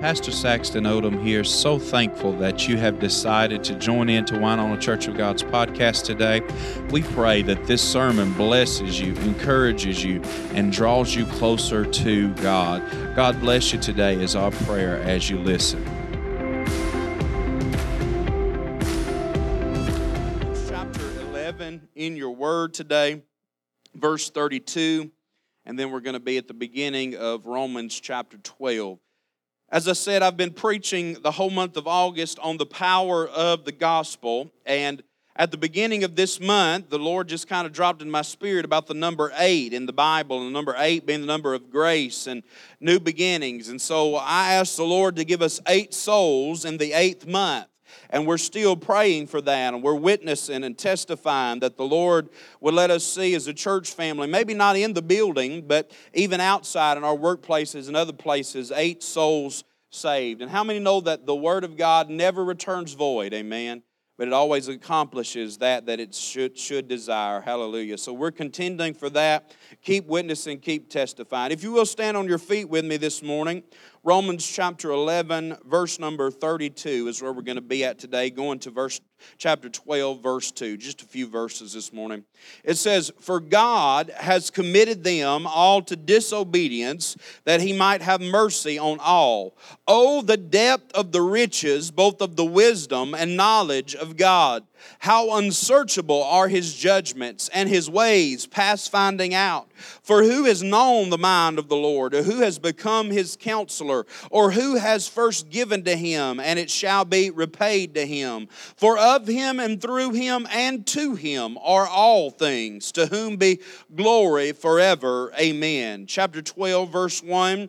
Pastor Saxton Odom here. So thankful that you have decided to join in to Winona Church of God's podcast today. We pray that this sermon blesses you, encourages you, and draws you closer to God. God bless you today, is our prayer as you listen. chapter 11 in your word today, verse 32, and then we're going to be at the beginning of Romans chapter 12. As I said, I've been preaching the whole month of August on the power of the gospel, and at the beginning of this month, the Lord just kind of dropped in my spirit about the number eight in the Bible, and the number eight being the number of grace and new beginnings. And so I asked the Lord to give us eight souls in the eighth month. And we're still praying for that, and we're witnessing and testifying that the Lord would let us see as a church family, maybe not in the building, but even outside in our workplaces and other places, eight souls saved. And how many know that the Word of God never returns void? Amen but it always accomplishes that that it should, should desire. Hallelujah. So we're contending for that. Keep witnessing, keep testifying. If you will stand on your feet with me this morning, Romans chapter 11, verse number 32 is where we're going to be at today, going to verse chapter 12, verse 2. Just a few verses this morning. It says, For God has committed them all to disobedience, that he might have mercy on all. Oh, the depth of the riches, both of the wisdom and knowledge of God. How unsearchable are his judgments and his ways past finding out. For who has known the mind of the Lord, or who has become his counselor, or who has first given to him, and it shall be repaid to him? For of him and through him and to him are all things, to whom be glory forever. Amen. Chapter 12, verse 1.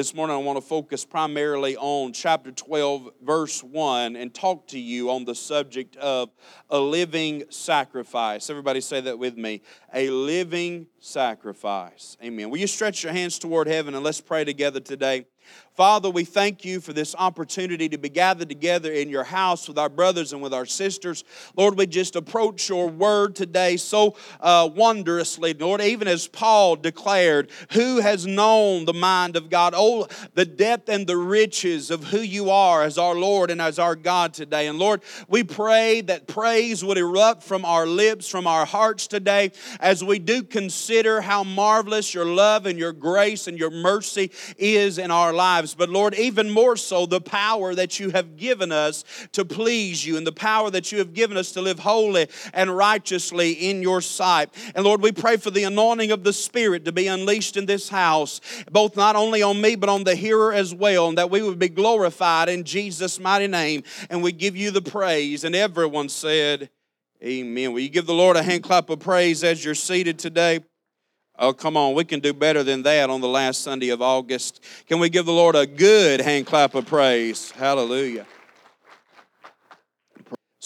This morning, I want to focus primarily on chapter 12, verse 1, and talk to you on the subject of a living sacrifice. Everybody say that with me a living sacrifice. Amen. Will you stretch your hands toward heaven and let's pray together today? Father, we thank you for this opportunity to be gathered together in your house with our brothers and with our sisters. Lord, we just approach your word today so uh, wondrously. Lord, even as Paul declared, who has known the mind of God? Oh, the depth and the riches of who you are as our Lord and as our God today. And Lord, we pray that praise would erupt from our lips, from our hearts today, as we do consider how marvelous your love and your grace and your mercy is in our lives. But Lord, even more so, the power that you have given us to please you and the power that you have given us to live holy and righteously in your sight. And Lord, we pray for the anointing of the Spirit to be unleashed in this house, both not only on me, but on the hearer as well, and that we would be glorified in Jesus' mighty name. And we give you the praise. And everyone said, Amen. Will you give the Lord a hand clap of praise as you're seated today? Oh, come on, we can do better than that on the last Sunday of August. Can we give the Lord a good hand clap of praise? Hallelujah.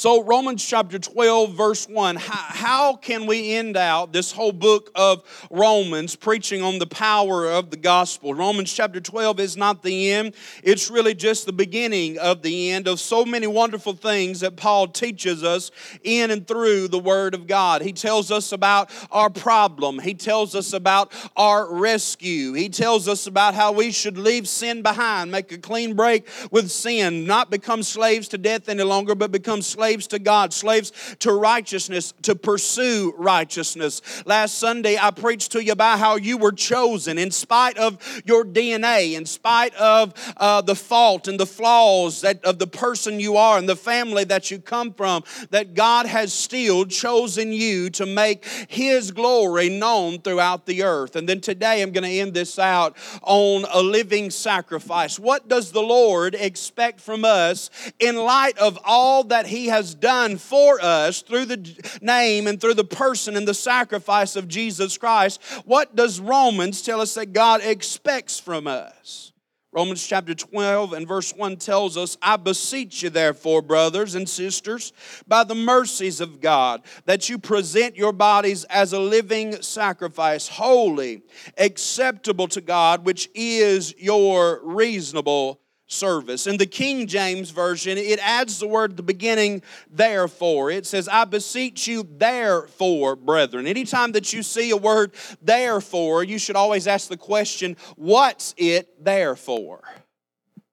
So, Romans chapter 12, verse 1, how, how, can we end out this whole book of Romans preaching on the power of the gospel? Romans chapter 12 is not the end, it's really just the beginning of the end of so many wonderful things that Paul teaches us in and through the Word of God. He tells us about our problem, he tells us about our rescue, he tells us about how we should leave sin behind, make a clean break with sin, not become slaves to death any longer, but become slaves slaves to God, slaves to righteousness, to pursue righteousness. Last Sunday, I preached to you about how you were chosen in spite of your DNA, in spite of uh, the fault and the flaws that, of the person you are and the family that you come from, that God has still chosen you to make His glory known throughout the earth. And then today, I'm going to end this out on a living sacrifice. What does the Lord expect from us in light of all that He has done for us through the name and through the person and the sacrifice of Jesus Christ, what does Romans tell us that God expects from us? Romans chapter 12 and verse 1 tells us, I beseech you, therefore, brothers and sisters, by the mercies of God, that you present your bodies as a living sacrifice, holy, acceptable to God, which is your reasonable service. In the King James Version, it adds the word at the beginning, therefore. It says, I beseech you, therefore, brethren. Anytime that you see a word, therefore, you should always ask the question, what's it there for?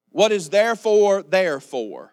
What is therefore there for?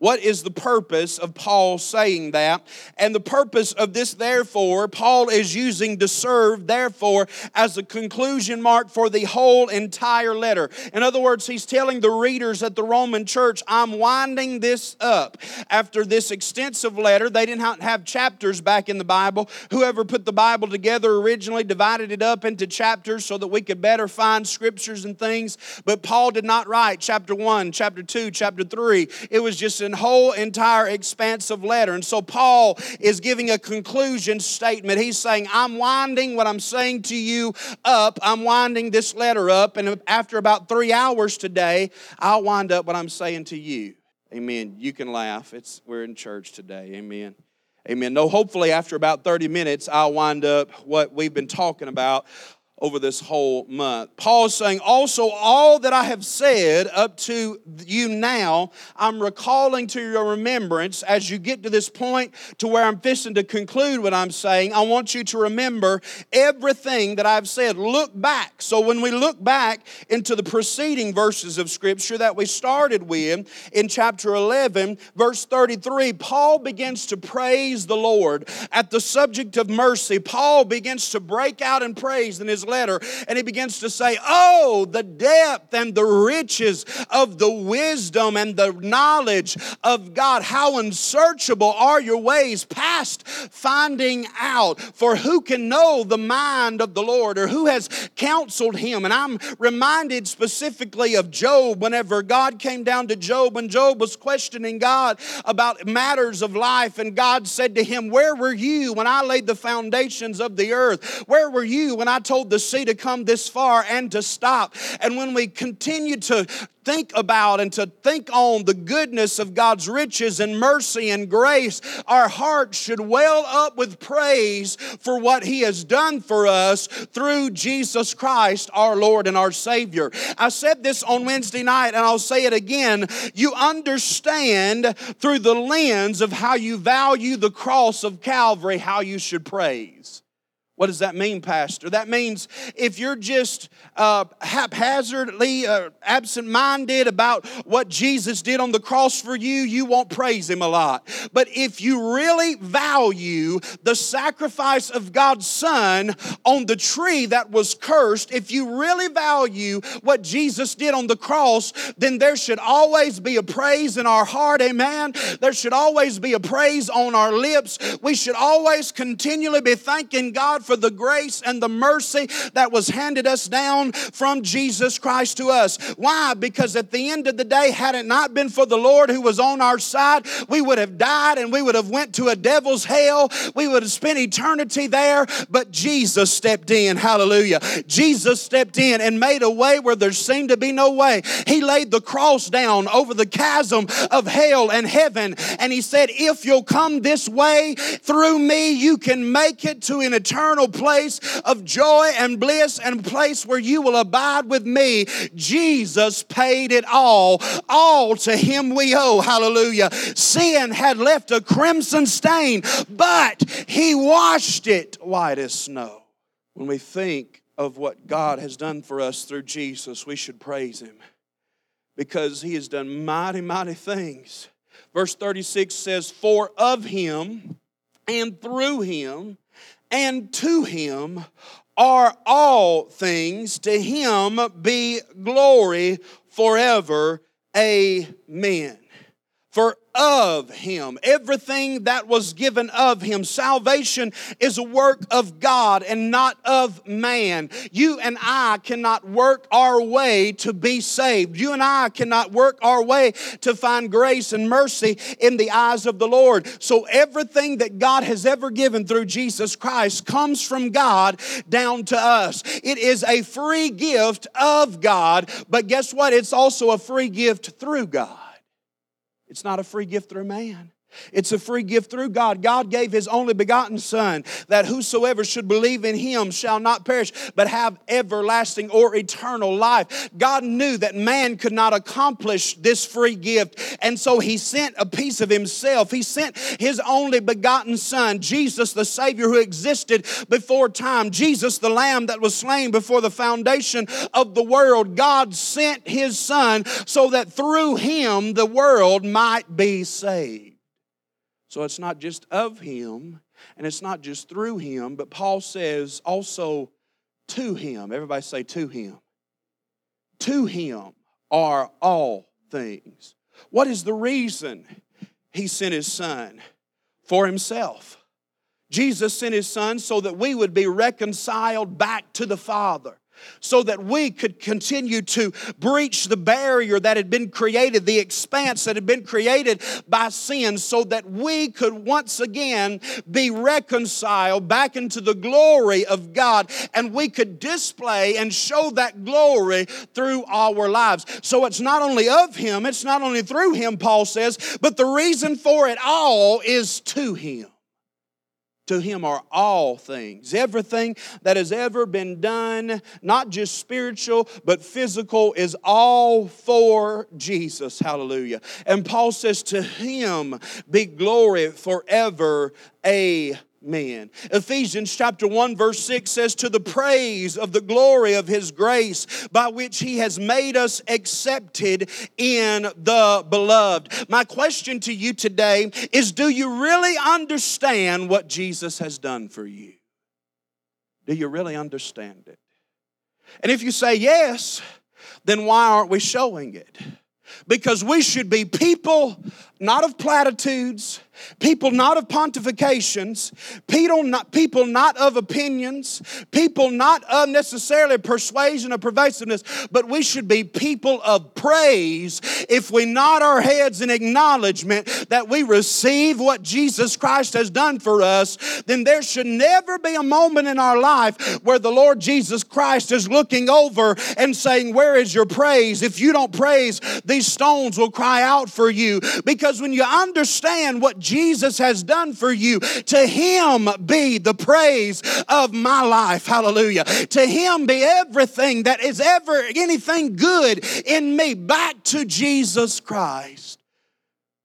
What is the purpose of Paul saying that? And the purpose of this, therefore, Paul is using to serve, therefore, as a conclusion mark for the whole entire letter. In other words, he's telling the readers at the Roman church, I'm winding this up. After this extensive letter, they didn't have chapters back in the Bible. Whoever put the Bible together originally divided it up into chapters so that we could better find scriptures and things. But Paul did not write chapter 1, chapter 2, chapter 3. It was just whole entire expansive letter. And so Paul is giving a conclusion statement. He's saying, I'm winding what I'm saying to you up. I'm winding this letter up. And after about three hours today, I'll wind up what I'm saying to you. Amen. You can laugh. It's we're in church today. Amen. Amen. No, hopefully after about 30 minutes, I'll wind up what we've been talking about over this whole month. Paul's saying, also, all that I have said up to you now, I'm recalling to your remembrance as you get to this point to where I'm fishing to conclude what I'm saying. I want you to remember everything that I've said. Look back. So when we look back into the preceding verses of Scripture that we started with in chapter 11, verse 33, Paul begins to praise the Lord. At the subject of mercy, Paul begins to break out in praise in his letter and he begins to say, Oh, the depth and the riches of the wisdom and the knowledge of God. How unsearchable are your ways past finding out. For who can know the mind of the Lord or who has counseled him? And I'm reminded specifically of Job whenever God came down to Job and Job was questioning God about matters of life. And God said to him, Where were you when I laid the foundations of the earth? Where were you when I told the the sea to come this far and to stop. And when we continue to think about and to think on the goodness of God's riches and mercy and grace, our hearts should well up with praise for what He has done for us through Jesus Christ, our Lord and our Savior. I said this on Wednesday night, and I'll say it again. You understand through the lens of how you value the cross of Calvary, how you should praise. What does that mean, Pastor? That means if you're just uh, haphazardly uh, absent minded about what Jesus did on the cross for you, you won't praise Him a lot. But if you really value the sacrifice of God's Son on the tree that was cursed, if you really value what Jesus did on the cross, then there should always be a praise in our heart, amen? There should always be a praise on our lips. We should always continually be thanking God for the grace and the mercy that was handed us down from Jesus Christ to us. Why? Because at the end of the day, had it not been for the Lord who was on our side, we would have died and we would have went to a devil's hell. We would have spent eternity there, but Jesus stepped in. Hallelujah. Jesus stepped in and made a way where there seemed to be no way. He laid the cross down over the chasm of hell and heaven and he said, "If you'll come this way through me, you can make it to an eternal eternal place of joy and bliss and place where you will abide with me. Jesus paid it all. All to him we owe. Hallelujah. Sin had left a crimson stain, but he washed it white as snow. When we think of what God has done for us through Jesus, we should praise him because he has done mighty, mighty things. Verse 36 says, For of him and through him and to him are all things. To him be glory forever. Amen. Of him. Everything that was given of him. Salvation is a work of God and not of man. You and I cannot work our way to be saved. You and I cannot work our way to find grace and mercy in the eyes of the Lord. So everything that God has ever given through Jesus Christ comes from God down to us. It is a free gift of God, but guess what? It's also a free gift through God. It's not a free gift through man. It's a free gift through God. God gave His only begotten Son that whosoever should believe in Him shall not perish, but have everlasting or eternal life. God knew that man could not accomplish this free gift, and so He sent a piece of Himself. He sent His only begotten Son, Jesus, the Savior who existed before time, Jesus, the Lamb that was slain before the foundation of the world. God sent His Son so that through Him the world might be saved. So it's not just of him and it's not just through him, but Paul says also to him. Everybody say to him. To him are all things. What is the reason he sent his son? For himself. Jesus sent his son so that we would be reconciled back to the Father so that we could continue to breach the barrier that had been created, the expanse that had been created by sin, so that we could once again be reconciled back into the glory of God and we could display and show that glory through our lives. So it's not only of Him, it's not only through Him, Paul says, but the reason for it all is to Him. To him are all things. Everything that has ever been done, not just spiritual, but physical, is all for Jesus. Hallelujah. And Paul says, To him be glory forever. Amen men. Ephesians chapter 1 verse 6 says to the praise of the glory of his grace by which he has made us accepted in the beloved. My question to you today is do you really understand what Jesus has done for you? Do you really understand it? And if you say yes, then why aren't we showing it? Because we should be people not of platitudes, people not of pontifications, people not, people not of opinions, people not of necessarily persuasion or pervasiveness, but we should be people of praise if we nod our heads in acknowledgement that we receive what Jesus Christ has done for us, then there should never be a moment in our life where the Lord Jesus Christ is looking over and saying, Where is your praise? If you don't praise, these stones will cry out for you because because when you understand what Jesus has done for you, to Him be the praise of my life. Hallelujah. To Him be everything that is ever anything good in me back to Jesus Christ.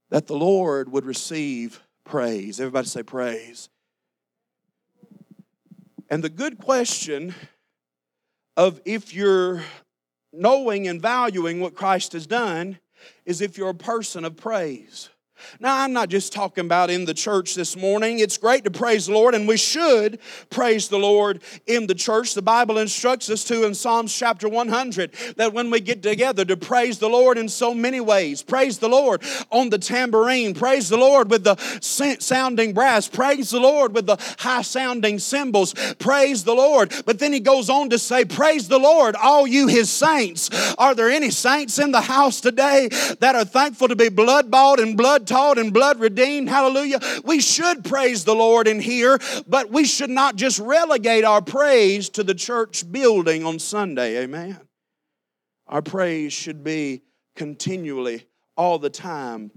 That the Lord would receive praise. Everybody say praise. And the good question of if you're knowing and valuing what Christ has done is if you're a person of praise. Now, I'm not just talking about in the church this morning. It's great to praise the Lord, and we should praise the Lord in the church. The Bible instructs us to in Psalms chapter 100 that when we get together to praise the Lord in so many ways, praise the Lord on the tambourine, praise the Lord with the sounding brass, praise the Lord with the high sounding cymbals, praise the Lord. But then he goes on to say, Praise the Lord, all you his saints. Are there any saints in the house today that are thankful to be blood bought and blood taught and blood redeemed. Hallelujah. We should praise the Lord in here, but we should not just relegate our praise to the church building on Sunday. Amen. Our praise should be continually, all the time.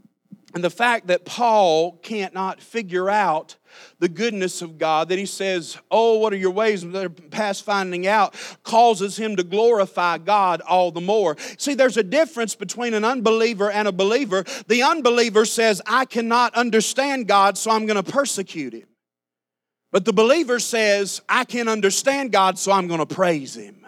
And the fact that Paul can't not figure out the goodness of God, that he says, Oh, what are your ways that are past finding out, causes him to glorify God all the more. See, there's a difference between an unbeliever and a believer. The unbeliever says, I cannot understand God, so I'm going to persecute him. But the believer says, I can understand God, so I'm going to praise him.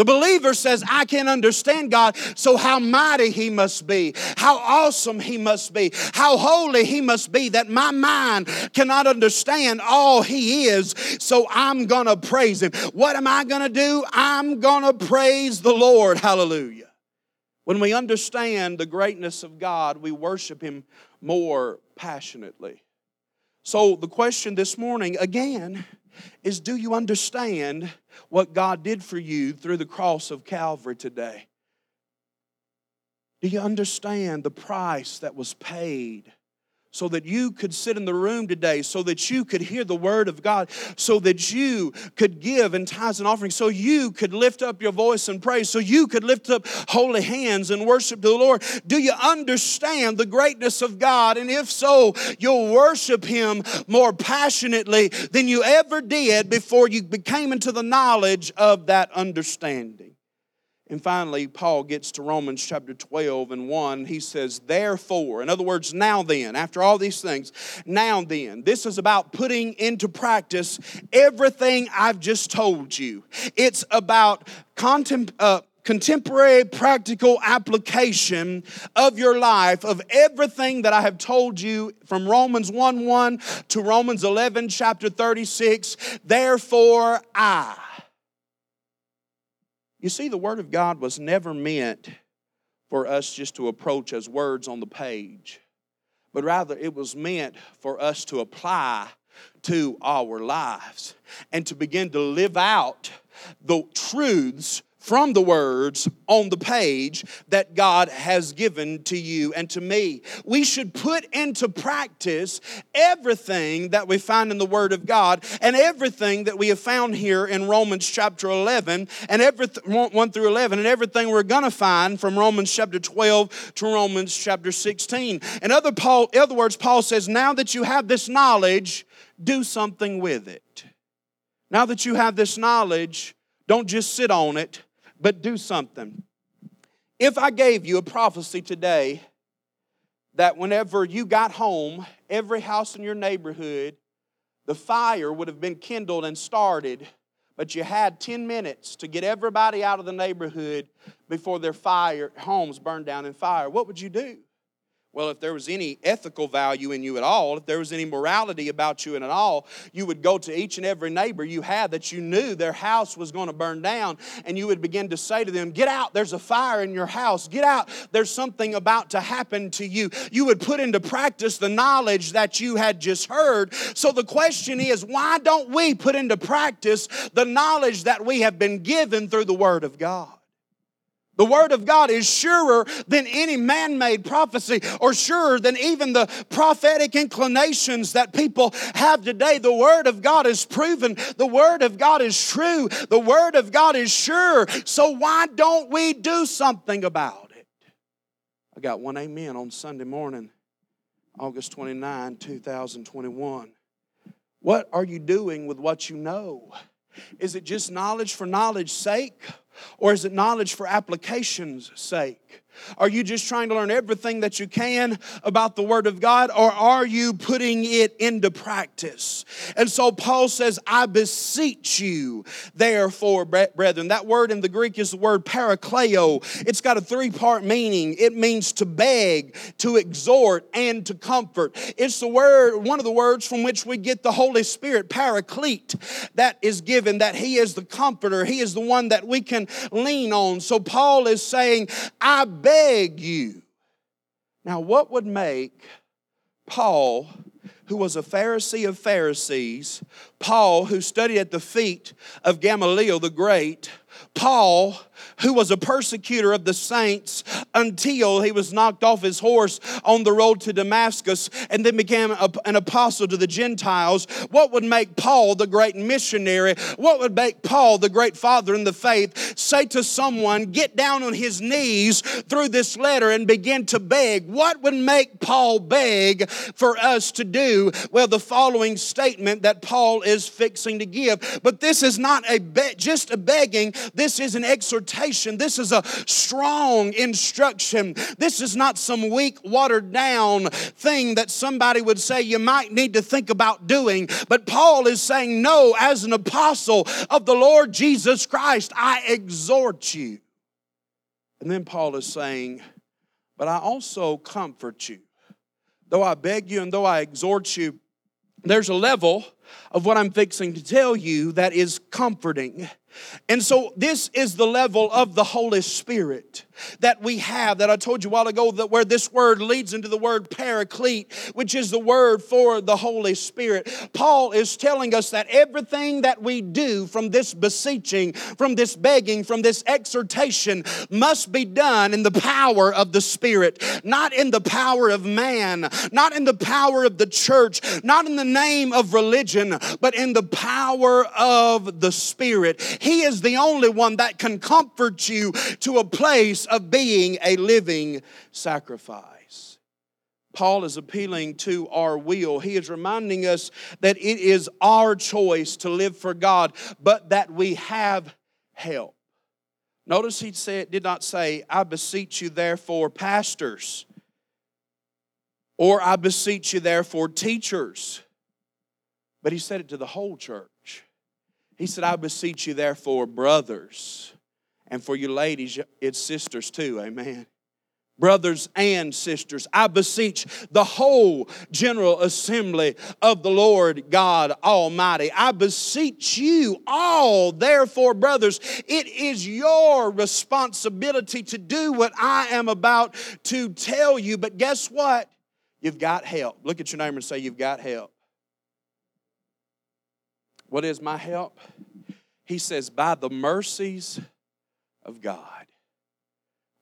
The believer says, I can understand God, so how mighty He must be, how awesome He must be, how holy He must be, that my mind cannot understand all He is, so I'm gonna praise Him. What am I gonna do? I'm gonna praise the Lord. Hallelujah. When we understand the greatness of God, we worship Him more passionately. So, the question this morning, again, is do you understand what God did for you through the cross of Calvary today? Do you understand the price that was paid? So that you could sit in the room today, so that you could hear the word of God, so that you could give in tithes and offerings, so you could lift up your voice and praise, so you could lift up holy hands and worship to the Lord. Do you understand the greatness of God? And if so, you'll worship Him more passionately than you ever did before you became into the knowledge of that understanding. And finally, Paul gets to Romans chapter 12 and 1. He says, Therefore, in other words, now then, after all these things, now then, this is about putting into practice everything I've just told you. It's about uh, contemporary practical application of your life of everything that I have told you from Romans 1 1 to Romans 11, chapter 36. Therefore, I you see, the Word of God was never meant for us just to approach as words on the page, but rather it was meant for us to apply to our lives and to begin to live out the truths from the words on the page that God has given to you and to me. We should put into practice everything that we find in the Word of God and everything that we have found here in Romans chapter 11 and everything 1 through 11 and everything we're going to find from Romans chapter 12 to Romans chapter 16. In other, Paul, in other words, Paul says, now that you have this knowledge, do something with it. Now that you have this knowledge, don't just sit on it but do something. If I gave you a prophecy today that whenever you got home, every house in your neighborhood, the fire would have been kindled and started, but you had 10 minutes to get everybody out of the neighborhood before their fire homes burned down in fire, what would you do? Well, if there was any ethical value in you at all, if there was any morality about you at all, you would go to each and every neighbor you had that you knew their house was going to burn down, and you would begin to say to them, Get out, there's a fire in your house. Get out, there's something about to happen to you. You would put into practice the knowledge that you had just heard. So the question is, why don't we put into practice the knowledge that we have been given through the Word of God? The Word of God is surer than any man made prophecy or surer than even the prophetic inclinations that people have today. The Word of God is proven. The Word of God is true. The Word of God is sure. So why don't we do something about it? I got one amen on Sunday morning, August 29, 2021. What are you doing with what you know? Is it just knowledge for knowledge's sake? Or is it knowledge for application's sake? Are you just trying to learn everything that you can about the Word of God, or are you putting it into practice? And so Paul says, I beseech you, therefore, brethren. That word in the Greek is the word parakleo. It's got a three part meaning it means to beg, to exhort, and to comfort. It's the word, one of the words from which we get the Holy Spirit, paraclete, that is given, that He is the comforter, He is the one that we can lean on. So Paul is saying, I beg you. Now, what would make Paul, who was a Pharisee of Pharisees, Paul, who studied at the feet of Gamaliel the Great, Paul, who was a persecutor of the saints until he was knocked off his horse on the road to Damascus and then became a, an apostle to the Gentiles, what would make Paul the great missionary? What would make Paul the great father in the faith say to someone, get down on his knees through this letter and begin to beg? What would make Paul beg for us to do? Well, the following statement that Paul is fixing to give. But this is not a be- just a begging, this is an exhortation. This is a strong instruction. This is not some weak, watered down thing that somebody would say you might need to think about doing. But Paul is saying, No, as an apostle of the Lord Jesus Christ, I exhort you. And then Paul is saying, But I also comfort you. Though I beg you and though I exhort you, there's a level of what I'm fixing to tell you that is comforting. And so, this is the level of the Holy Spirit. That we have that I told you a while ago that where this word leads into the word paraclete, which is the word for the Holy Spirit. Paul is telling us that everything that we do from this beseeching, from this begging, from this exhortation must be done in the power of the Spirit, not in the power of man, not in the power of the church, not in the name of religion, but in the power of the Spirit. He is the only one that can comfort you to a place of being a living sacrifice. Paul is appealing to our will. He is reminding us that it is our choice to live for God, but that we have help. Notice he said, did not say, I beseech you therefore, pastors, or I beseech you therefore, teachers. But he said it to the whole church. He said, I beseech you therefore, brothers, and for you ladies, it's sisters too, amen brothers and sisters, I beseech the whole general assembly of the Lord God Almighty. I beseech you all, therefore, brothers, it is your responsibility to do what I am about to tell you. But guess what? You've got help. Look at your neighbor and say, You've got help. What is my help? He says, By the mercies of God.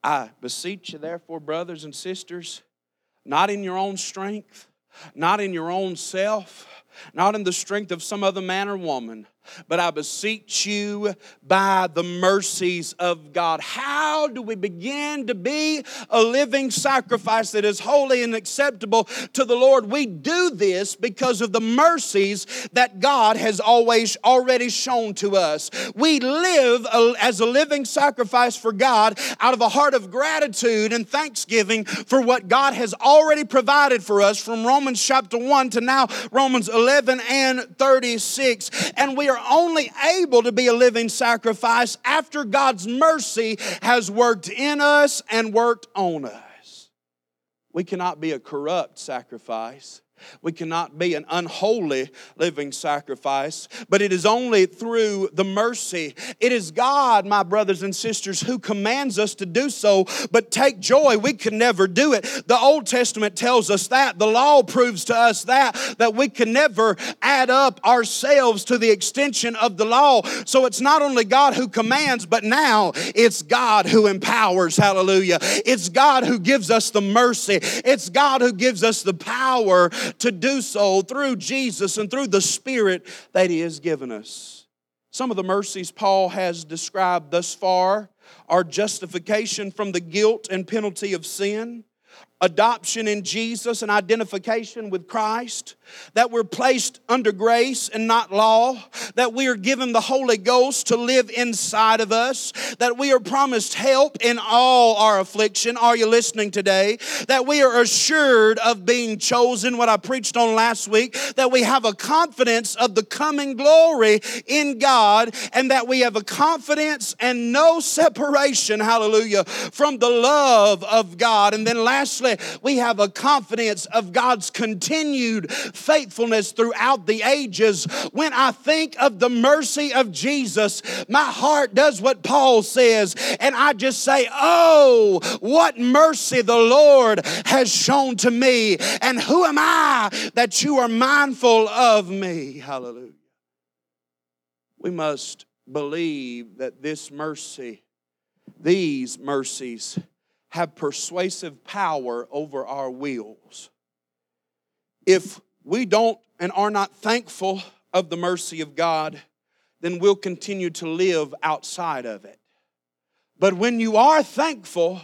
I beseech you, therefore, brothers and sisters, not in your own strength, not in your own self, not in the strength of some other man or woman, but I beseech you by the mercies of God. How do we begin to be a living sacrifice that is holy and acceptable to the Lord? We do this because of the mercies that God has always already shown to us. We live as a living sacrifice for God out of a heart of gratitude and thanksgiving for what God has already provided for us from Romans chapter 1 to now Romans 11 and 36. And we are are only able to be a living sacrifice after God's mercy has worked in us and worked on us. We cannot be a corrupt sacrifice. We cannot be an unholy living sacrifice, but it is only through the mercy. It is God, my brothers and sisters, who commands us to do so, but take joy. We can never do it. The Old Testament tells us that. The law proves to us that, that we can never add up ourselves to the extension of the law. So it's not only God who commands, but now it's God who empowers. Hallelujah. It's God who gives us the mercy. It's God who gives us the power to do so through Jesus and through the Spirit that He has given us. Some of the mercies Paul has described thus far are justification from the guilt and penalty of sin, adoption in Jesus and identification with Christ, that we're placed under grace and not law, that we are given the Holy Ghost to live inside of us, that we are promised help in all our affliction. Are you listening today? That we are assured of being chosen, what I preached on last week, that we have a confidence of the coming glory in God, and that we have a confidence and no separation, hallelujah, from the love of God. And then lastly, we have a confidence of God's continued faithfulness throughout the ages. When I think of the mercy of Jesus, my heart does what Paul says, and I just say, Oh, what mercy the Lord has shown to me, and who am I that you are mindful of me? Hallelujah. We must believe that this mercy, these mercies, have persuasive power over our wills. If we don't and are not thankful of the mercy of God, then we'll continue to live outside of it. But when you are thankful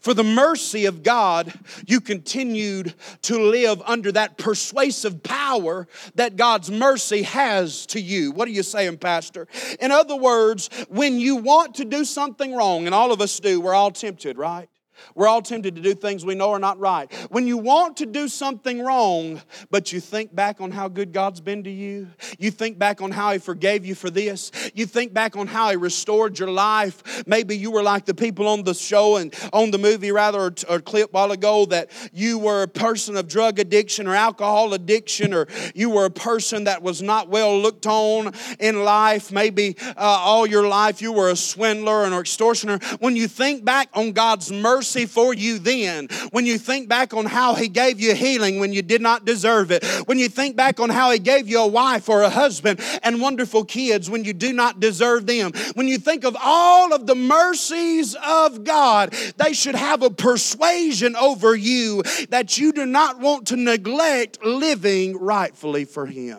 for the mercy of God, you continued to live under that persuasive power that God's mercy has to you. What are you saying, Pastor? In other words, when you want to do something wrong, and all of us do, we're all tempted, right? We're all tempted to do things we know are not right. When you want to do something wrong, but you think back on how good God's been to you, you think back on how He forgave you for this, you think back on how He restored your life. Maybe you were like the people on the show and on the movie, rather, or, or clip while ago, that you were a person of drug addiction or alcohol addiction, or you were a person that was not well looked on in life. Maybe uh, all your life you were a swindler and an extortioner. When you think back on God's mercy, mercy for you then. When you think back on how He gave you healing when you did not deserve it. When you think back on how He gave you a wife or a husband and wonderful kids when you do not deserve them. When you think of all of the mercies of God, they should have a persuasion over you that you do not want to neglect living rightfully for Him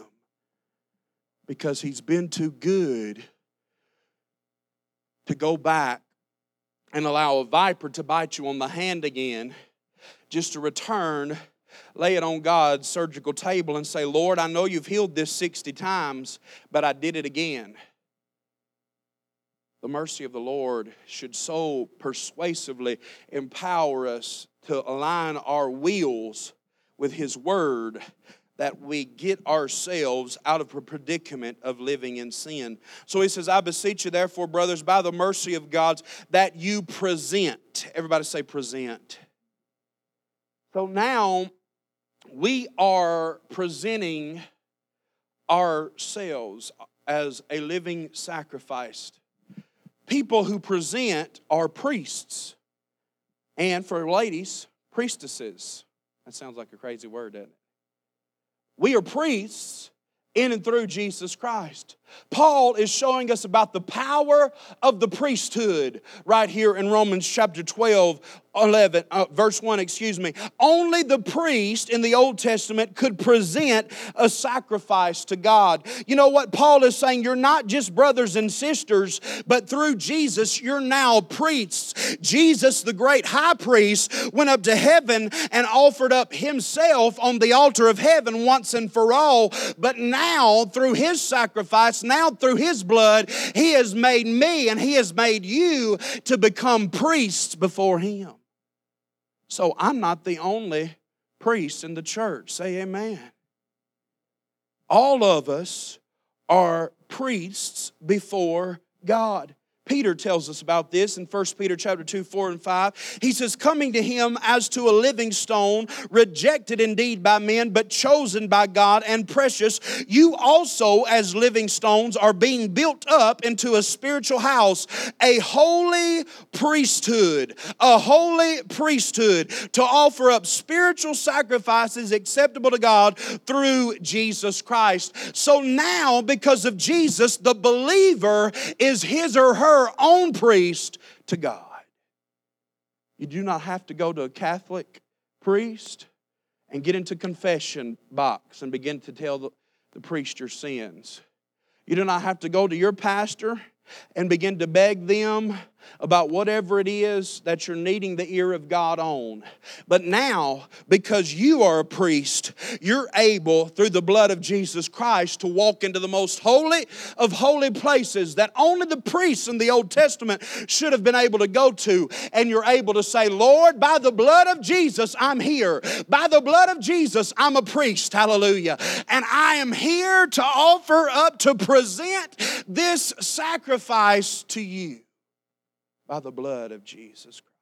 because He's been too good to go back and allow a viper to bite you on the hand again, just to return, lay it on God's surgical table and say, Lord, I know you've healed this 60 times, but I did it again. The mercy of the Lord should so persuasively empower us to align our wheels with His Word that we get ourselves out of a predicament of living in sin. So he says, I beseech you, therefore, brothers, by the mercy of God, that you present. Everybody say, present. So now we are presenting ourselves as a living sacrifice. People who present are priests, and for ladies, priestesses. That sounds like a crazy word, doesn't it? We are priests in and through Jesus Christ. Paul is showing us about the power of the priesthood right here in Romans chapter 12, 11, uh, verse 1, excuse me. Only the priest in the Old Testament could present a sacrifice to God. You know what Paul is saying? You're not just brothers and sisters, but through Jesus, you're now priests. Jesus, the great high priest, went up to heaven and offered up himself on the altar of heaven once and for all. But now, through his sacrifice, now through his blood, he has made me and he has made you to become priests before him. So I'm not the only priest in the church. Say amen. All of us are priests before God. Peter tells us about this in 1 Peter chapter 2, 4 and 5. He says, coming to him as to a living stone, rejected indeed by men, but chosen by God and precious, you also, as living stones, are being built up into a spiritual house, a holy priesthood, a holy priesthood to offer up spiritual sacrifices acceptable to God through Jesus Christ. So now, because of Jesus, the believer is his or her her own priest to God. You do not have to go to a Catholic priest and get into confession box and begin to tell the, the priest your sins. You do not have to go to your pastor and begin to beg them about whatever it is that you're needing the ear of God on. But now, because you are a priest, you're able, through the blood of Jesus Christ, to walk into the most holy of holy places that only the priests in the Old Testament should have been able to go to. And you're able to say, Lord, by the blood of Jesus, I'm here. By the blood of Jesus, I'm a priest. Hallelujah. And I am here to offer up, to present this sacrifice to you by the blood of Jesus Christ.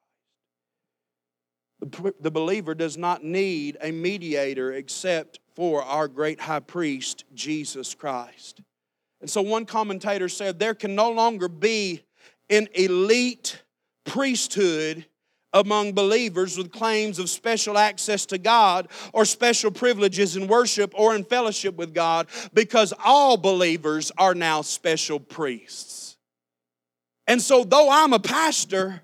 The, the believer does not need a mediator except for our great high priest, Jesus Christ. And so one commentator said there can no longer be an elite priesthood among believers with claims of special access to God or special privileges in worship or in fellowship with God because all believers are now special priests. And so, though I'm a pastor,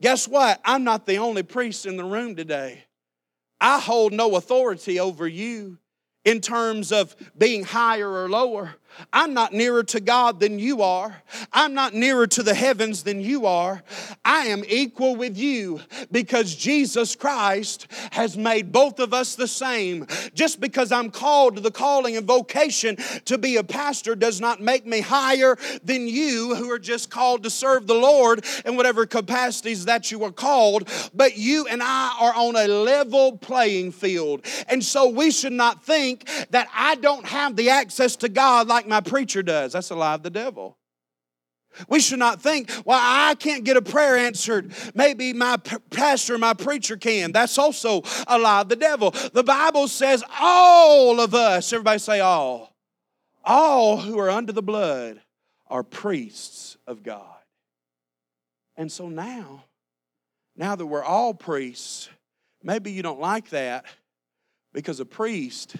guess what? I'm not the only priest in the room today. I hold no authority over you in terms of being higher or lower. I'm not nearer to God than you are. I'm not nearer to the heavens than you are. I am equal with you because Jesus Christ has made both of us the same. Just because I'm called to the calling and vocation to be a pastor does not make me higher than you who are just called to serve the Lord in whatever capacities that you are called. But you and I are on a level playing field. And so we should not think that I don't have the access to God like like my preacher does. That's a lie of the devil. We should not think, well, I can't get a prayer answered. Maybe my pastor, my preacher can. That's also a lie of the devil. The Bible says all of us, everybody say all, all who are under the blood are priests of God. And so now, now that we're all priests, maybe you don't like that because a priest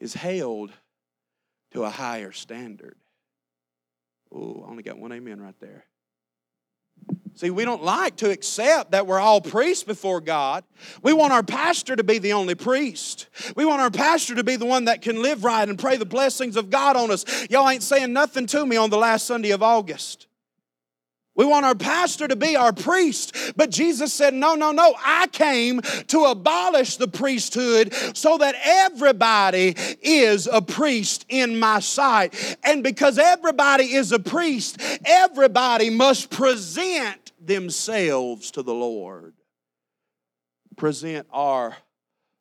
is held to a higher standard. Oh, I only got one amen right there. See, we don't like to accept that we're all priests before God. We want our pastor to be the only priest. We want our pastor to be the one that can live right and pray the blessings of God on us. Y'all ain't saying nothing to me on the last Sunday of August. We want our pastor to be our priest. But Jesus said, No, no, no. I came to abolish the priesthood so that everybody is a priest in my sight. And because everybody is a priest, everybody must present themselves to the Lord. Present our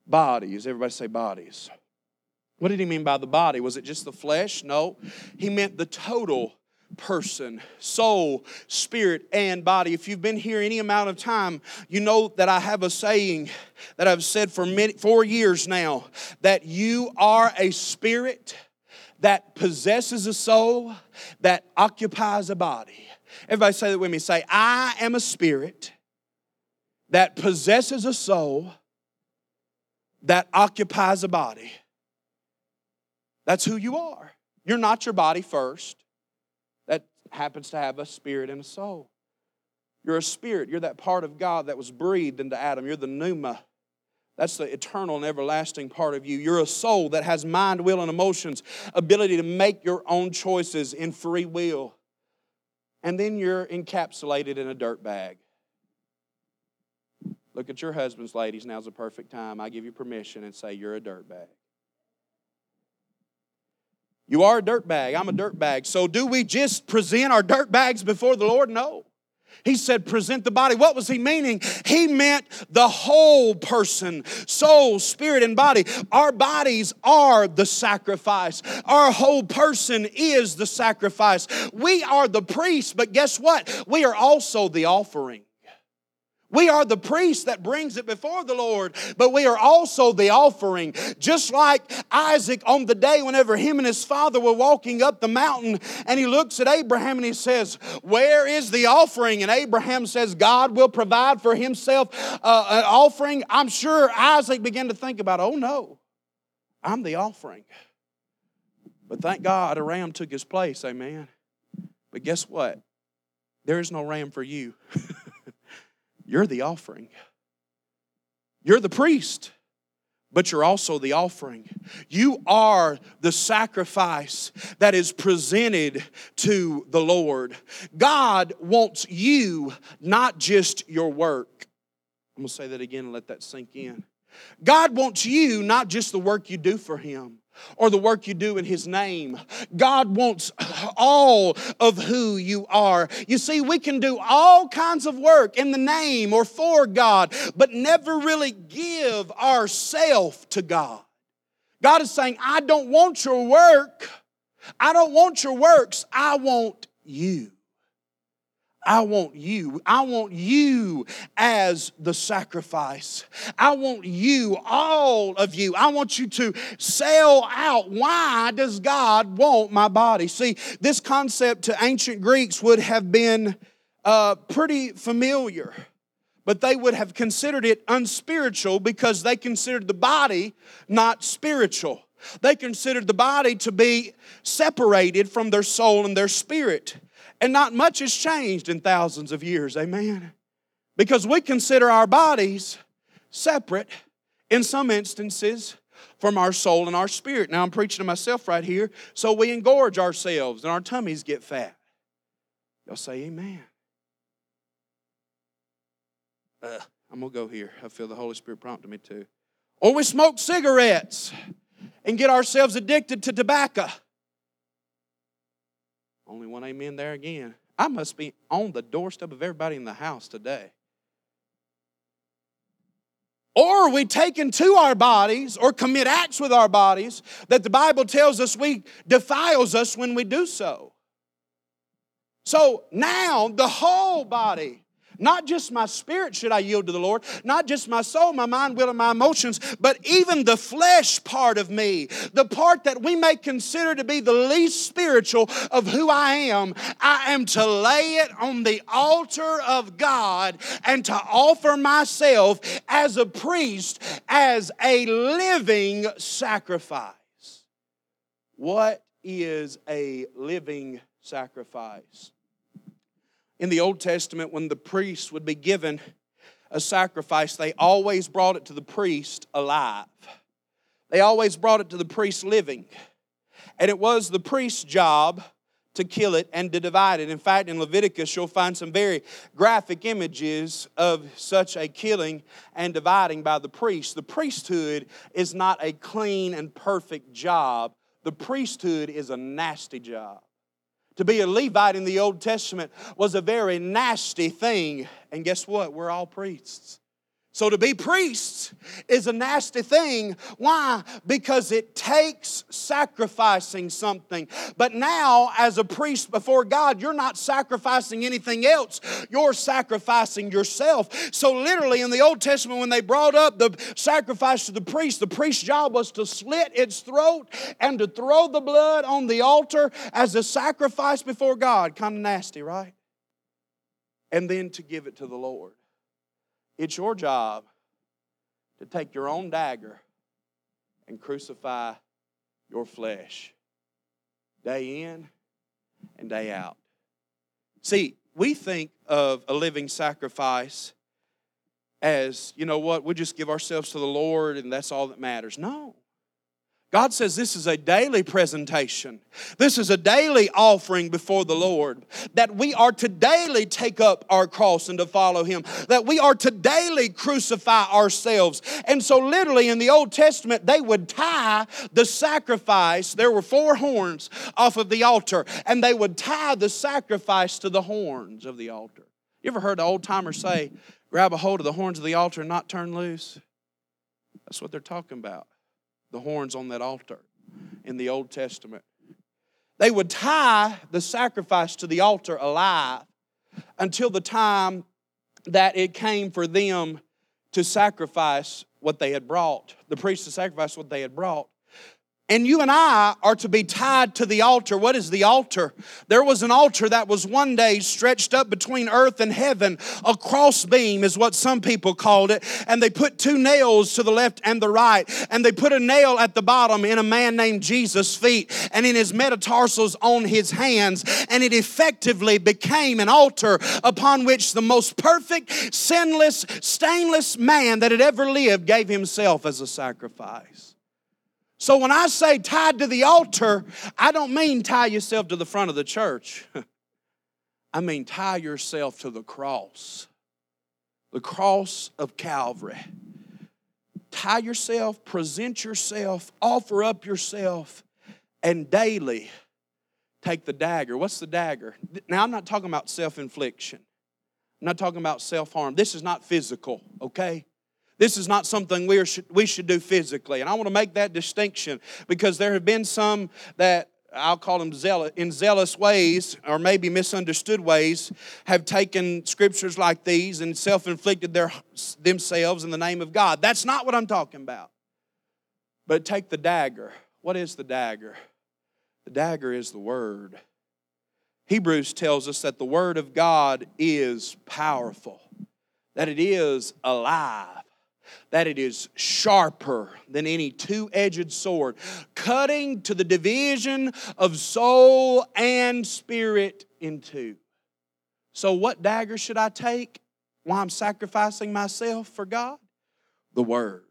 bodies. Everybody say bodies. What did he mean by the body? Was it just the flesh? No. He meant the total person soul, spirit, and body. If you've been here any amount of time, you know that I have a saying that I've said for many, four years now that you are a spirit that possesses a soul that occupies a body. Everybody say that with me. Say, I am a spirit that possesses a soul that occupies a body. That's who you are. You're not your body first happens to have a spirit and a soul. You're a spirit. You're that part of God that was breathed into Adam. You're the pneuma. That's the eternal and everlasting part of you. You're a soul that has mind, will, and emotions, ability to make your own choices in free will. And then you're encapsulated in a dirt bag. Look at your husbands, ladies. Now's the perfect time. I give you permission and say, You're a dirt bag. You are a dirt bag. I'm a dirt bag. So, do we just present our dirt bags before the Lord? No. He said, present the body. What was he meaning? He meant the whole person, soul, spirit, and body. Our bodies are the sacrifice. Our whole person is the sacrifice. We are the priest, but guess what? We are also the offering. We are the priest that brings it before the Lord, but we are also the offering. Just like Isaac on the day whenever him and his father were walking up the mountain, and he looks at Abraham and he says, Where is the offering? And Abraham says, God will provide for himself uh, an offering. I'm sure Isaac began to think about, Oh no, I'm the offering. But thank God a ram took his place, amen. But guess what? There is no ram for you. You're the offering. You're the priest, but you're also the offering. You are the sacrifice that is presented to the Lord. God wants you, not just your work. I'm going to say that again and let that sink in. God wants you, not just the work you do for Him or the work you do in His name. God wants all of who you are. You see, we can do all kinds of work in the name or for God, but never really give ourself to God. God is saying, I don't want your work. I don't want your works. I want you. I want you. I want you as the sacrifice. I want you, all of you. I want you to sell out. Why does God want my body? See, this concept to ancient Greeks would have been uh, pretty familiar, but they would have considered it unspiritual because they considered the body not spiritual. They considered the body to be separated from their soul and their spirit. And not much has changed in thousands of years, amen? Because we consider our bodies separate in some instances from our soul and our spirit. Now I'm preaching to myself right here. So we engorge ourselves and our tummies get fat. Y'all say amen. Uh, I'm going to go here. I feel the Holy Spirit prompting me to. Or we smoke cigarettes and get ourselves addicted to tobacco. Only one amen there again. I must be on the doorstep of everybody in the house today. Or we take into our bodies or commit acts with our bodies that the Bible tells us we defiles us when we do so. So now the whole body not just my spirit should I yield to the Lord, not just my soul, my mind, will, and my emotions, but even the flesh part of me, the part that we may consider to be the least spiritual of who I am. I am to lay it on the altar of God and to offer myself as a priest, as a living sacrifice. What is a living sacrifice? In the Old Testament, when the priest would be given a sacrifice, they always brought it to the priest alive. They always brought it to the priest living. And it was the priest's job to kill it and to divide it. In fact, in Leviticus, you'll find some very graphic images of such a killing and dividing by the priest. The priesthood is not a clean and perfect job, the priesthood is a nasty job. To be a Levite in the Old Testament was a very nasty thing. And guess what? We're all priests. So to be priests is a nasty thing. Why? Because it takes sacrificing something. But now, as a priest before God, you're not sacrificing anything else, you're sacrificing yourself. So, literally, in the Old Testament, when they brought up the sacrifice to the priest, the priest's job was to slit its throat and to throw the blood on the altar as a sacrifice before God. Kind of nasty, right? And then to give it to the Lord. It's your job to take your own dagger and crucify your flesh day in and day out. See, we think of a living sacrifice as, you know what, we just give ourselves to the Lord and that's all that matters. No. God says this is a daily presentation. This is a daily offering before the Lord. That we are to daily take up our cross and to follow Him. That we are to daily crucify ourselves. And so, literally, in the Old Testament, they would tie the sacrifice. There were four horns off of the altar, and they would tie the sacrifice to the horns of the altar. You ever heard an old timer say, grab a hold of the horns of the altar and not turn loose? That's what they're talking about the horns on that altar in the Old Testament. They would tie the sacrifice to the altar alive until the time that it came for them to sacrifice what they had brought, the priest to sacrifice what they had brought. And you and I are to be tied to the altar. What is the altar? There was an altar that was one day stretched up between earth and heaven. A crossbeam is what some people called it. And they put two nails to the left and the right. And they put a nail at the bottom in a man named Jesus' feet and in his metatarsals on his hands. And it effectively became an altar upon which the most perfect, sinless, stainless man that had ever lived gave himself as a sacrifice. So when I say tied to the altar, I don't mean tie yourself to the front of the church. I mean tie yourself to the cross, the cross of Calvary. Tie yourself, present yourself, offer up yourself, and daily take the dagger. What's the dagger? Now, I'm not talking about self infliction, I'm not talking about self harm. This is not physical, okay? This is not something we, are, we should do physically. And I want to make that distinction because there have been some that I'll call them zealous, in zealous ways, or maybe misunderstood ways, have taken scriptures like these and self inflicted their, themselves in the name of God. That's not what I'm talking about. But take the dagger. What is the dagger? The dagger is the Word. Hebrews tells us that the Word of God is powerful, that it is alive that it is sharper than any two edged sword, cutting to the division of soul and spirit in two. So, what dagger should I take while I'm sacrificing myself for God? The Word.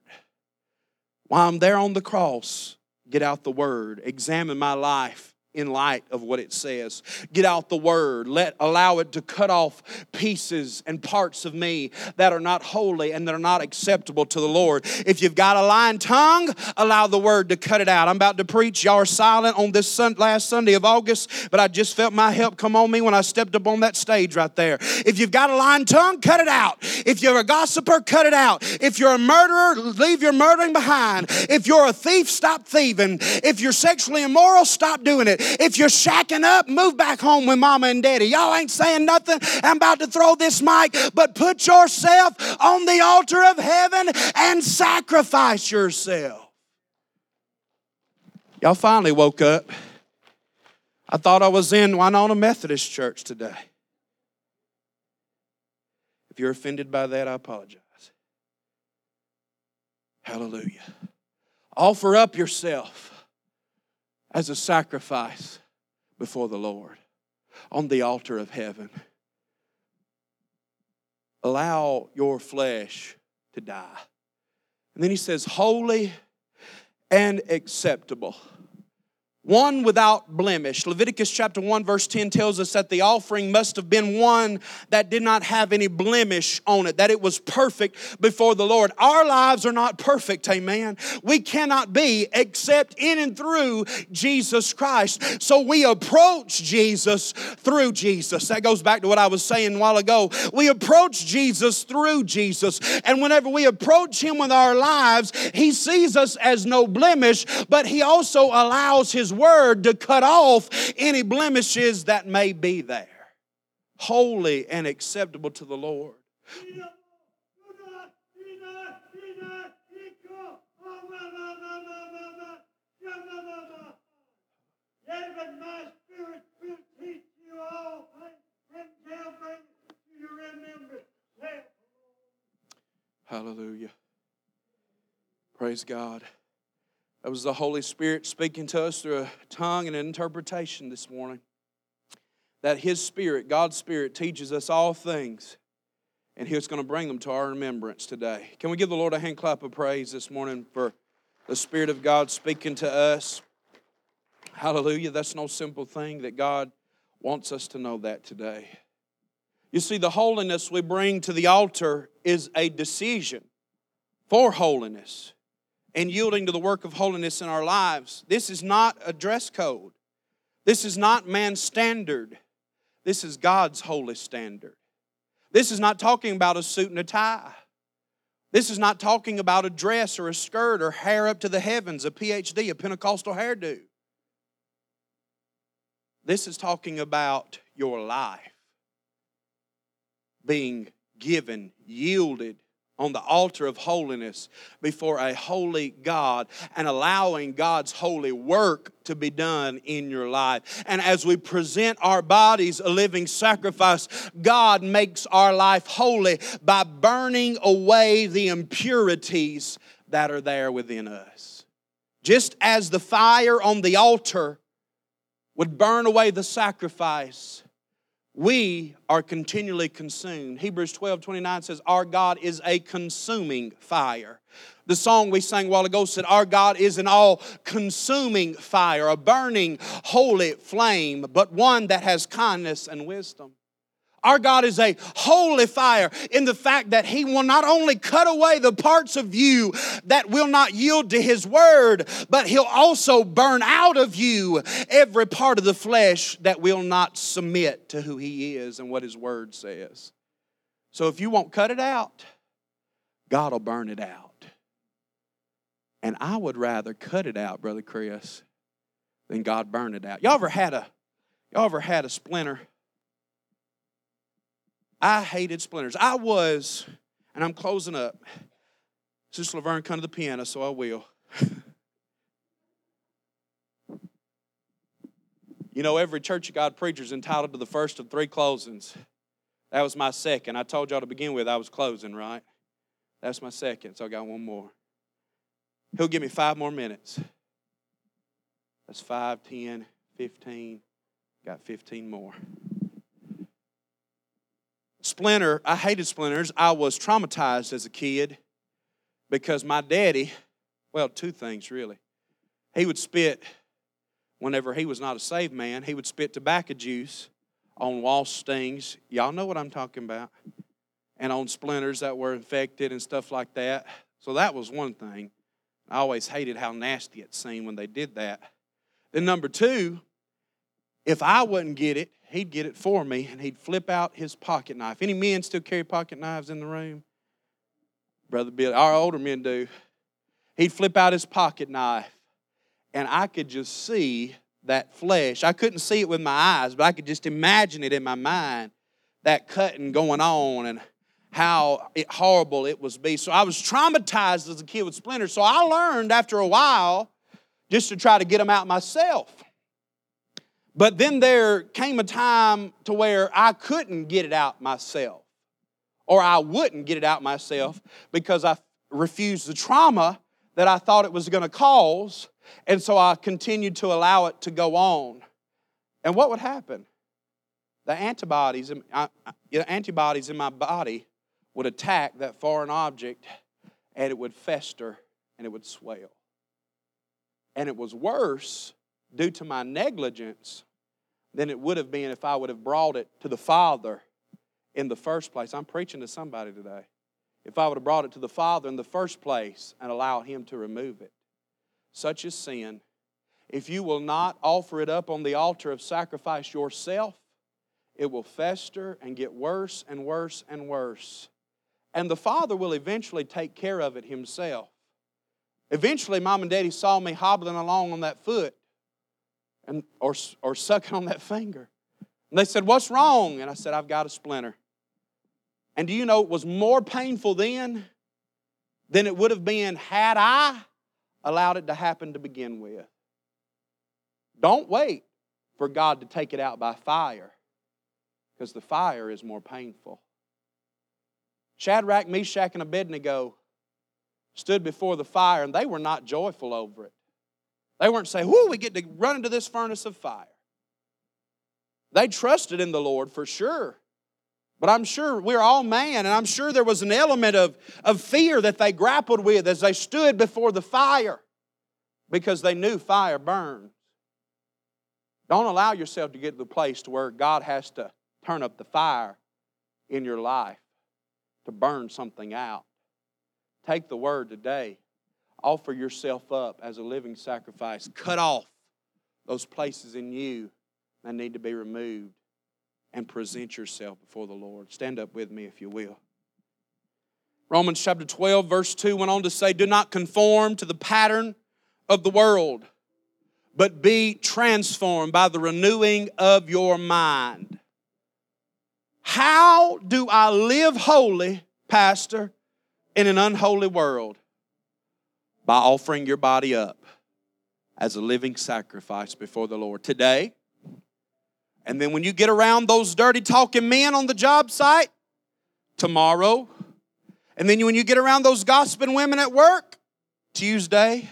While I'm there on the cross, get out the word, examine my life, in light of what it says. Get out the word. Let allow it to cut off pieces and parts of me that are not holy and that are not acceptable to the Lord. If you've got a lying tongue, allow the word to cut it out. I'm about to preach. Y'all are silent on this sun, last Sunday of August, but I just felt my help come on me when I stepped up on that stage right there. If you've got a lying tongue, cut it out. If you're a gossiper, cut it out. If you're a murderer, leave your murdering behind. If you're a thief, stop thieving. If you're sexually immoral, stop doing it. If you're shacking up, move back home with mama and daddy. Y'all ain't saying nothing. I'm about to throw this mic, but put yourself on the altar of heaven and sacrifice yourself. Y'all finally woke up. I thought I was in Winona Methodist Church today. If you're offended by that, I apologize. Hallelujah. Offer up yourself as a sacrifice before the Lord on the altar of heaven. Allow your flesh to die. And then he says, holy and acceptable one without blemish. Leviticus chapter 1, verse 10 tells us that the offering must have been one that did not have any blemish on it, that it was perfect before the Lord. Our lives are not perfect, amen. We cannot be except in and through Jesus Christ. So we approach Jesus through Jesus. That goes back to what I was saying a while ago. We approach Jesus through Jesus. And whenever we approach Him with our lives, He sees us as no blemish, but He also allows His word to cut off any blemishes that may be there. Holy and acceptable to the Lord. Hallelujah. Praise God. That was the Holy Spirit speaking to us through a tongue and an interpretation this morning. That His Spirit, God's Spirit, teaches us all things, and He's going to bring them to our remembrance today. Can we give the Lord a hand clap of praise this morning for the Spirit of God speaking to us? Hallelujah. That's no simple thing that God wants us to know that today. You see, the holiness we bring to the altar is a decision for holiness and yielding to the work of holiness in our lives. This is not a dress code. This is not man's standard. This is God's holy standard. This is not talking about a suit and a tie. This is not talking about a dress or a skirt or hair up to the heavens, a PhD, a Pentecostal hairdo. This is talking about your life being given, yielded, on the altar of holiness before a holy God and allowing God's holy work to be done in your life. And as we present our bodies a living sacrifice, God makes our life holy by burning away the impurities that are there within us. Just as the fire on the altar would burn away the sacrifice, we are continually consumed. Hebrews 12 29 says, Our God is a consuming fire. The song we sang a while ago said, Our God is an all consuming fire, a burning, holy flame, but one that has kindness and wisdom. Our God is a holy fire in the fact that He will not only cut away the parts of you that will not yield to His word, but He'll also burn out of you every part of the flesh that will not submit to who He is and what His word says. So if you won't cut it out, God will burn it out. And I would rather cut it out, Brother Chris, than God burn it out. Y'all ever had a y'all ever had a splinter? I hated splinters. I was, and I'm closing up. Sister Laverne, come to the piano, so I will. you know, every Church of God preacher is entitled to the first of three closings. That was my second. I told y'all to begin with I was closing, right? That's my second, so I got one more. He'll give me five more minutes. That's five, ten, fifteen. Got 15 more. Splinter, I hated splinters. I was traumatized as a kid because my daddy Well, two things really. He would spit whenever he was not a saved man, he would spit tobacco juice on wasp stings. Y'all know what I'm talking about. And on splinters that were infected and stuff like that. So that was one thing. I always hated how nasty it seemed when they did that. Then, number two, if I wouldn't get it, he'd get it for me and he'd flip out his pocket knife. Any men still carry pocket knives in the room? Brother Bill, our older men do. He'd flip out his pocket knife and I could just see that flesh. I couldn't see it with my eyes, but I could just imagine it in my mind, that cutting going on and how it, horrible it was be. So I was traumatized as a kid with splinters. So I learned after a while just to try to get them out myself. But then there came a time to where I couldn't get it out myself, or I wouldn't get it out myself because I refused the trauma that I thought it was going to cause, and so I continued to allow it to go on. And what would happen? The antibodies, antibodies in my body would attack that foreign object and it would fester and it would swell. And it was worse due to my negligence than it would have been if I would have brought it to the Father in the first place. I'm preaching to somebody today. If I would have brought it to the Father in the first place and allowed Him to remove it. Such is sin. If you will not offer it up on the altar of sacrifice yourself, it will fester and get worse and worse and worse and the father will eventually take care of it himself. Eventually, mom and daddy saw me hobbling along on that foot and, or, or sucking on that finger. And they said, What's wrong? And I said, I've got a splinter. And do you know it was more painful then than it would have been had I allowed it to happen to begin with? Don't wait for God to take it out by fire because the fire is more painful. Shadrach, Meshach, and Abednego stood before the fire and they were not joyful over it. They weren't saying, Whoo, we get to run into this furnace of fire. They trusted in the Lord for sure. But I'm sure we're all man, and I'm sure there was an element of, of fear that they grappled with as they stood before the fire because they knew fire burns. Don't allow yourself to get to the place to where God has to turn up the fire in your life to burn something out. Take the word today. Offer yourself up as a living sacrifice. Cut off those places in you that need to be removed and present yourself before the Lord. Stand up with me if you will. Romans chapter 12, verse 2 went on to say, Do not conform to the pattern of the world, but be transformed by the renewing of your mind how do I live holy, Pastor, in an unholy world? By offering your body up as a living sacrifice before the Lord today. And then when you get around those dirty talking men on the job site, tomorrow. And then when you get around those gossiping women at work, Tuesday.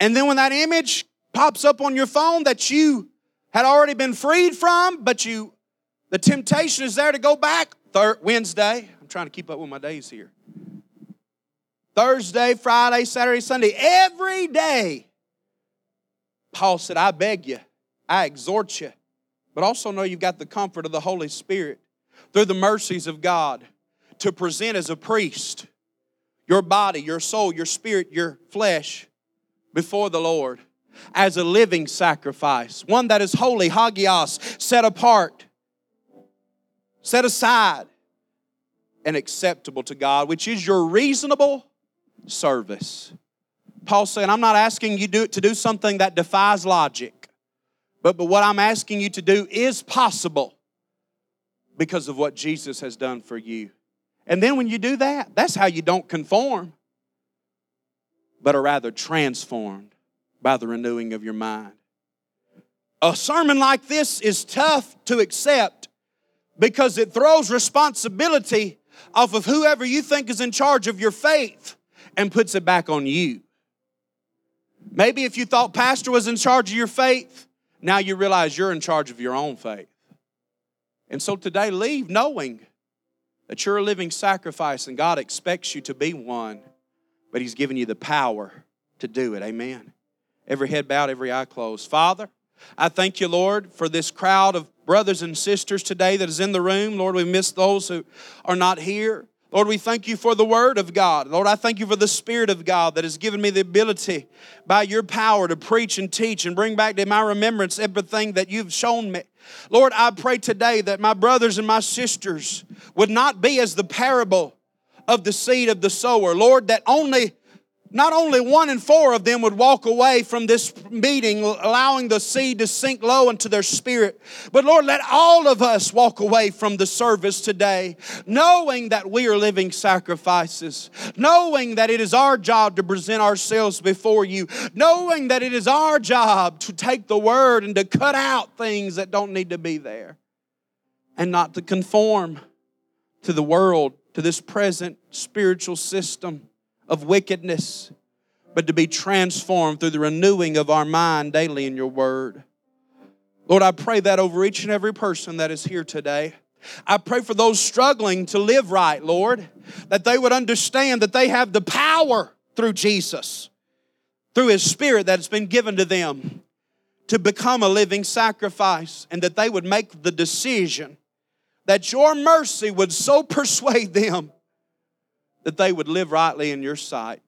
And then when that image pops up on your phone that you had already been freed from, but you the temptation is there to go back. Wednesday, I'm trying to keep up with my days here. Thursday, Friday, Saturday, Sunday, every day. Paul said, I beg you, I exhort you, but also know you've got the comfort of the Holy Spirit through the mercies of God to present as a priest your body, your soul, your spirit, your flesh before the Lord as a living sacrifice, one that is holy, hagios, set apart set aside and acceptable to God, which is your reasonable service. Paul's saying, I'm not asking you to do something that defies logic, but, but what I'm asking you to do is possible because of what Jesus has done for you. And then when you do that, that's how you don't conform, but are rather transformed by the renewing of your mind. A sermon like this is tough to accept because it throws responsibility off of whoever you think is in charge of your faith and puts it back on you. Maybe if you thought pastor was in charge of your faith, now you realize you're in charge of your own faith. And so today, leave knowing that you're a living sacrifice and God expects you to be one but He's given you the power to do it. Amen. Every head bowed, every eye closed. Father, I thank you, Lord, for this crowd of brothers and sisters today that is in the room. Lord, we miss those who are not here. Lord, we thank you for the Word of God. Lord, I thank you for the Spirit of God that has given me the ability by your power to preach and teach and bring back to my remembrance everything that you've shown me. Lord, I pray today that my brothers and my sisters would not be as the parable of the seed of the sower. Lord, that only not only one in four of them would walk away from this meeting, allowing the seed to sink low into their spirit, but Lord, let all of us walk away from the service today, knowing that we are living sacrifices, knowing that it is our job to present ourselves before you, knowing that it is our job to take the word and to cut out things that don't need to be there, and not to conform to the world, to this present spiritual system of wickedness, but to be transformed through the renewing of our mind daily in your word. Lord, I pray that over each and every person that is here today. I pray for those struggling to live right, Lord, that they would understand that they have the power through Jesus, through His Spirit that has been given to them to become a living sacrifice, and that they would make the decision that your mercy would so persuade them that they would live rightly in your sight.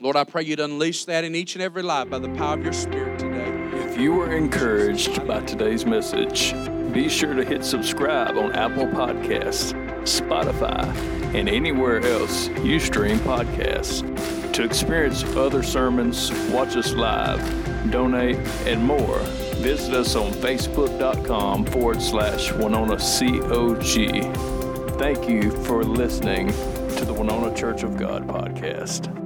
Lord, I pray you'd unleash that in each and every life by the power of your Spirit today. If you were encouraged by today's message, be sure to hit subscribe on Apple Podcasts, Spotify, and anywhere else you stream podcasts. To experience other sermons, watch us live, donate, and more, visit us on facebook.com forward slash Winona COG. Thank you for listening to the Winona Church of God podcast.